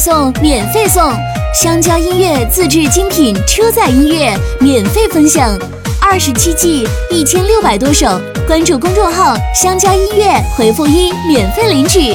送，免费送！香蕉音乐自制精品车载音乐免费分享，二十七 G，一千六百多首。关注公众号“香蕉音乐”，回复一免费领取。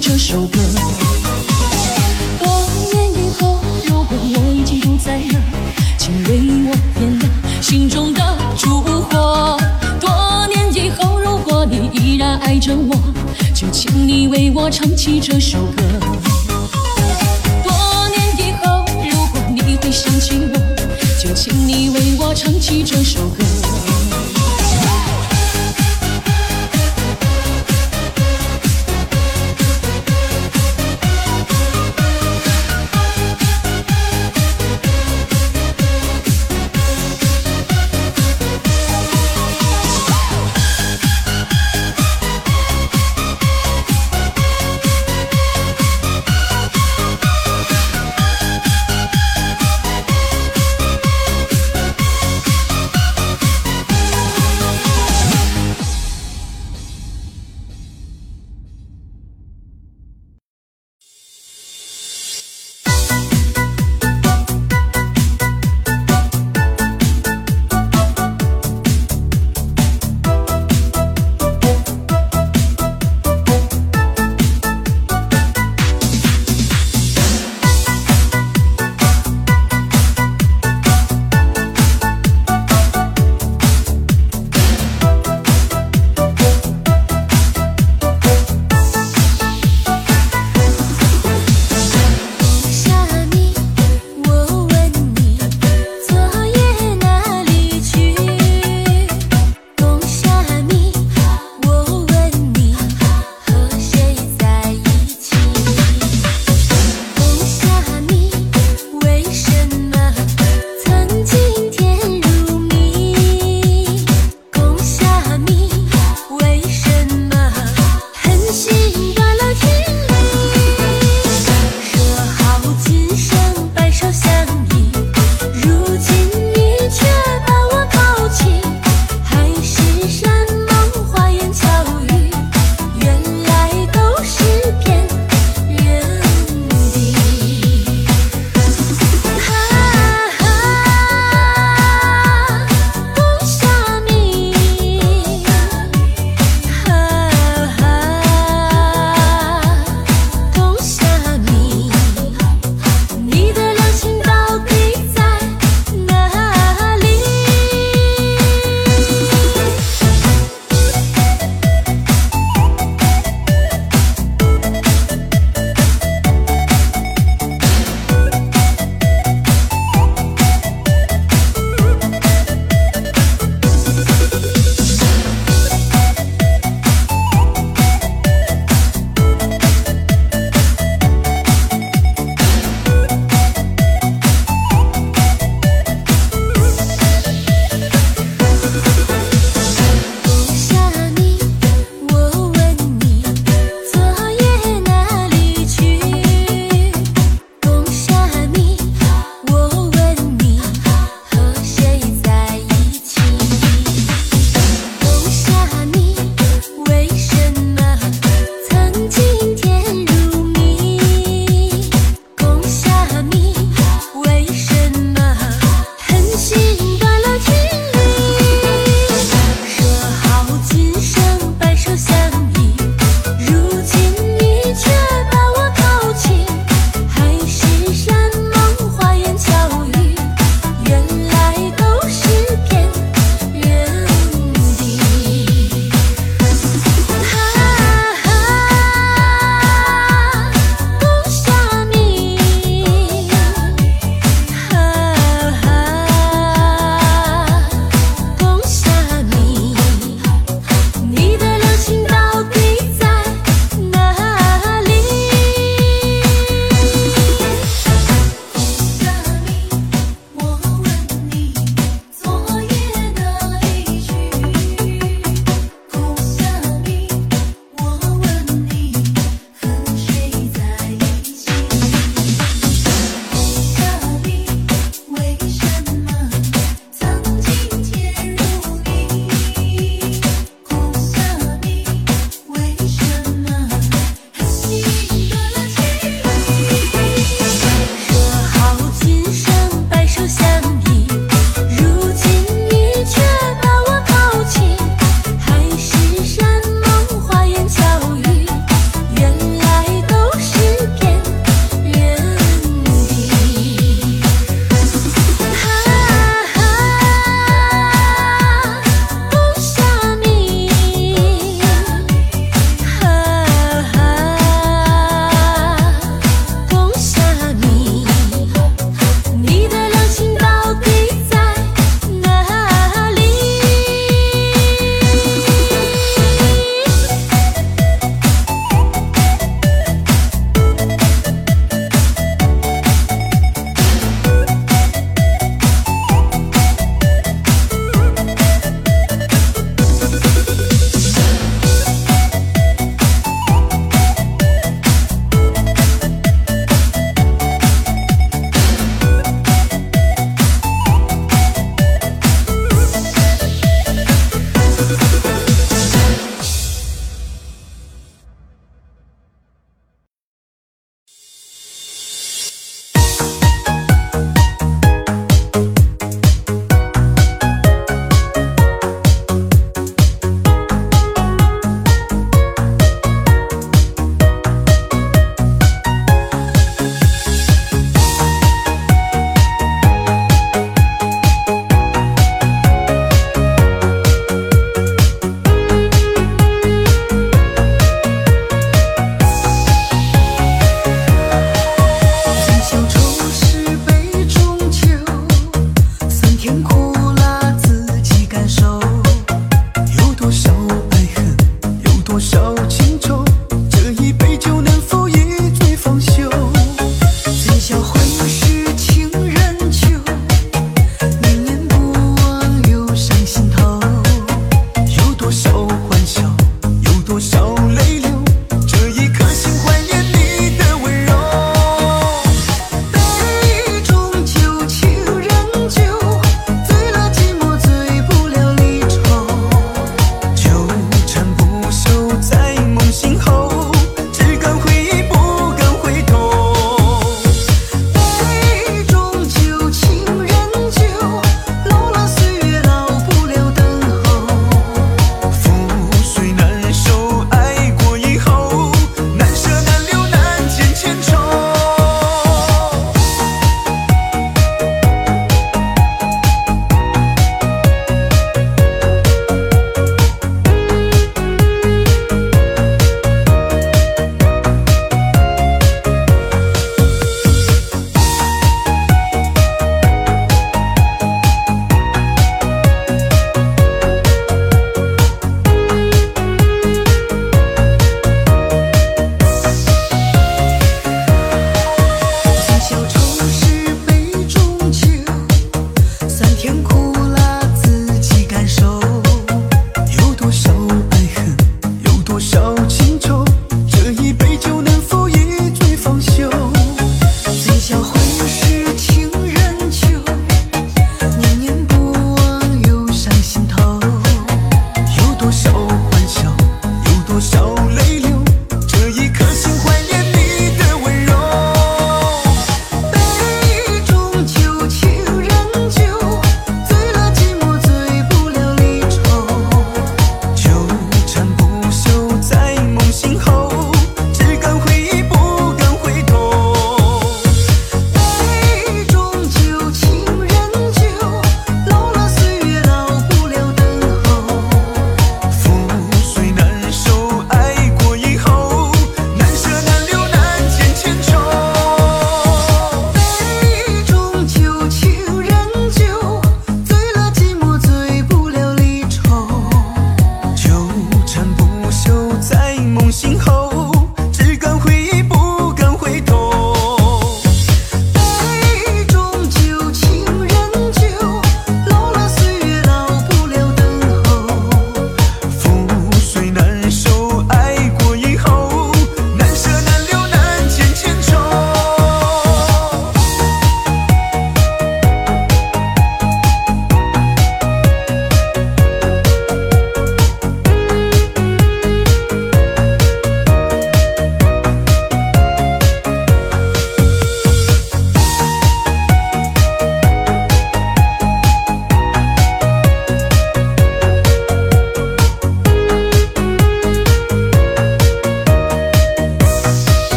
这首歌。多年以后如果我已经不在了请为我点亮心中的烛火。多年以后如果你依然爱着我就请你为我唱起这首歌。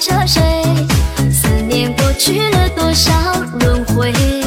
着谁思念过去了多少轮回。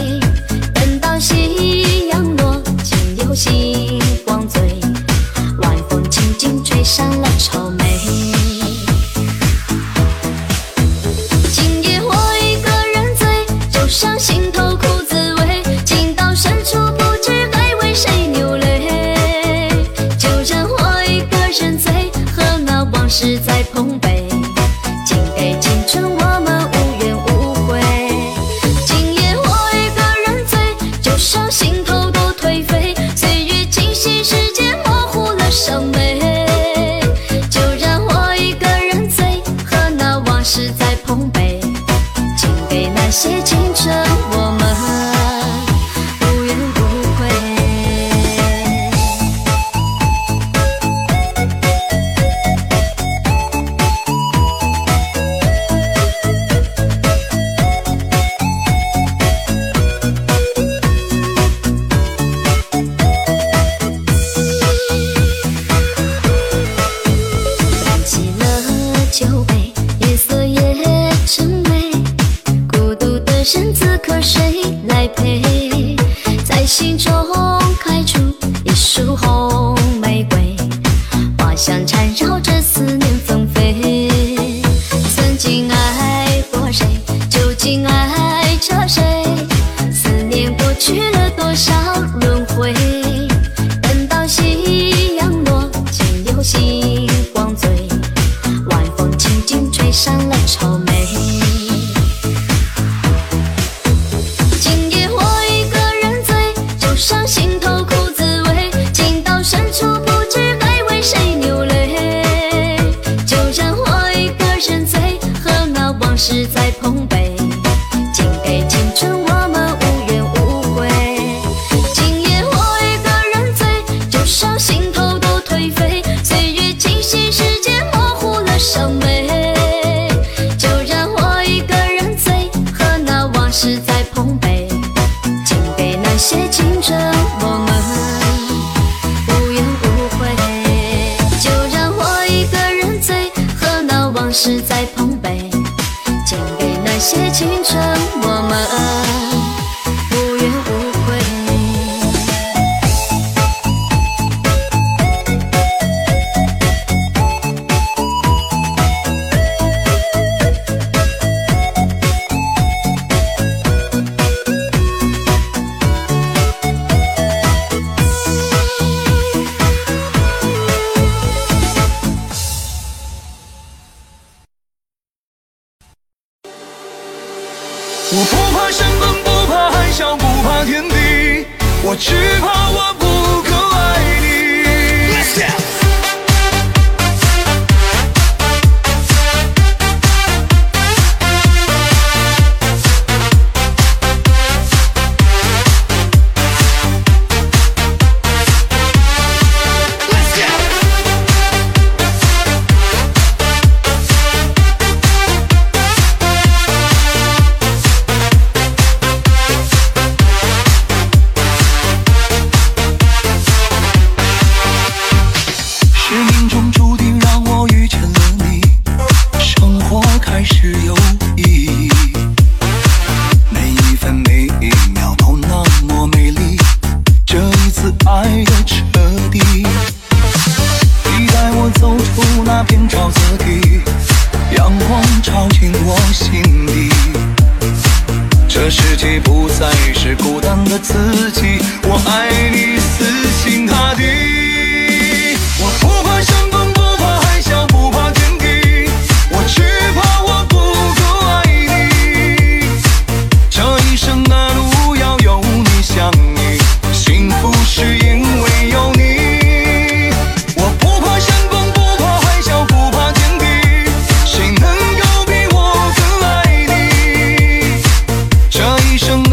Congratulations.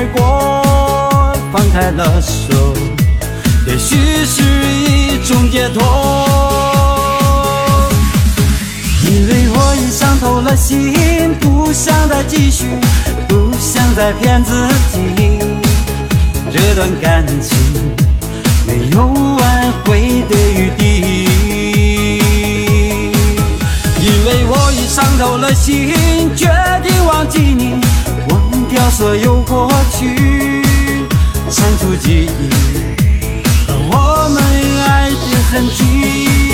而过放开了手也许是一种解脱因为我已伤透了心不想再继续不想再骗自己这段感情没有挽回的余地因为我已伤透了心决定忘记你。掉所有过去删除记忆和我们爱的痕迹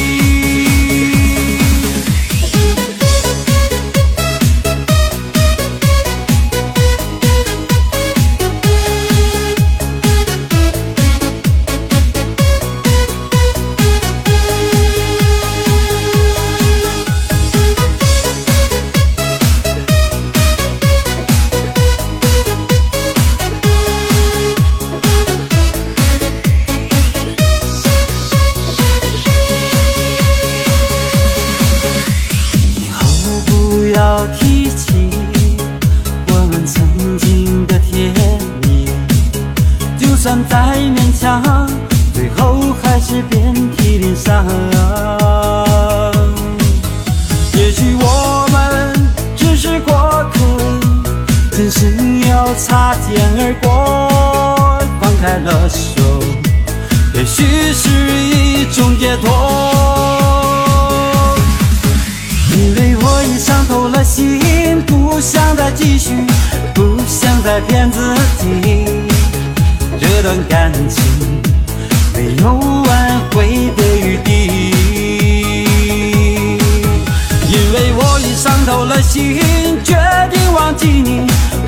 了心，决定忘记你，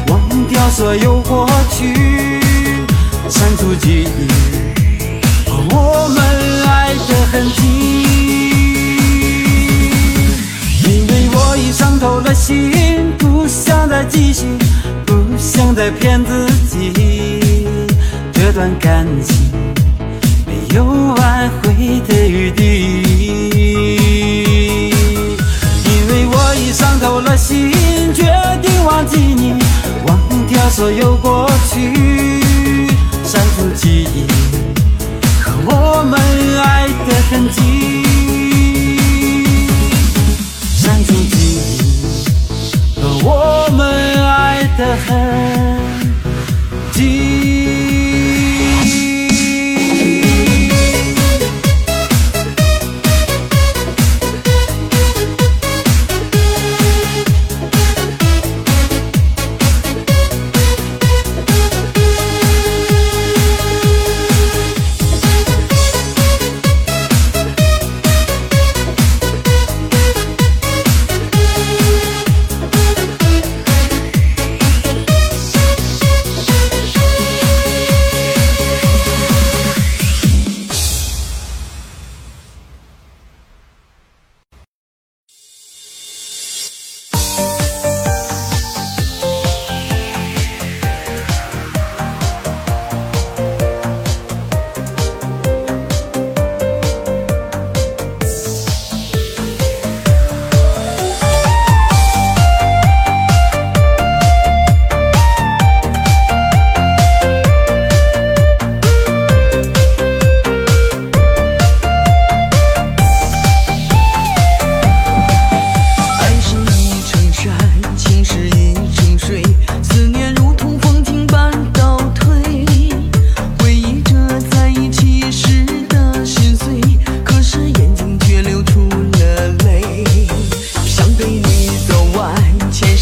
忘掉所有过去，删除记忆和我们爱的痕迹。因为我已伤透了心，不想再继续，不想再骗自己，这段感情没有挽回的余地。已伤透了心，决定忘记你，忘掉所有过去，删除记忆和我们爱的痕迹，删除记忆和我们爱的痕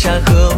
山河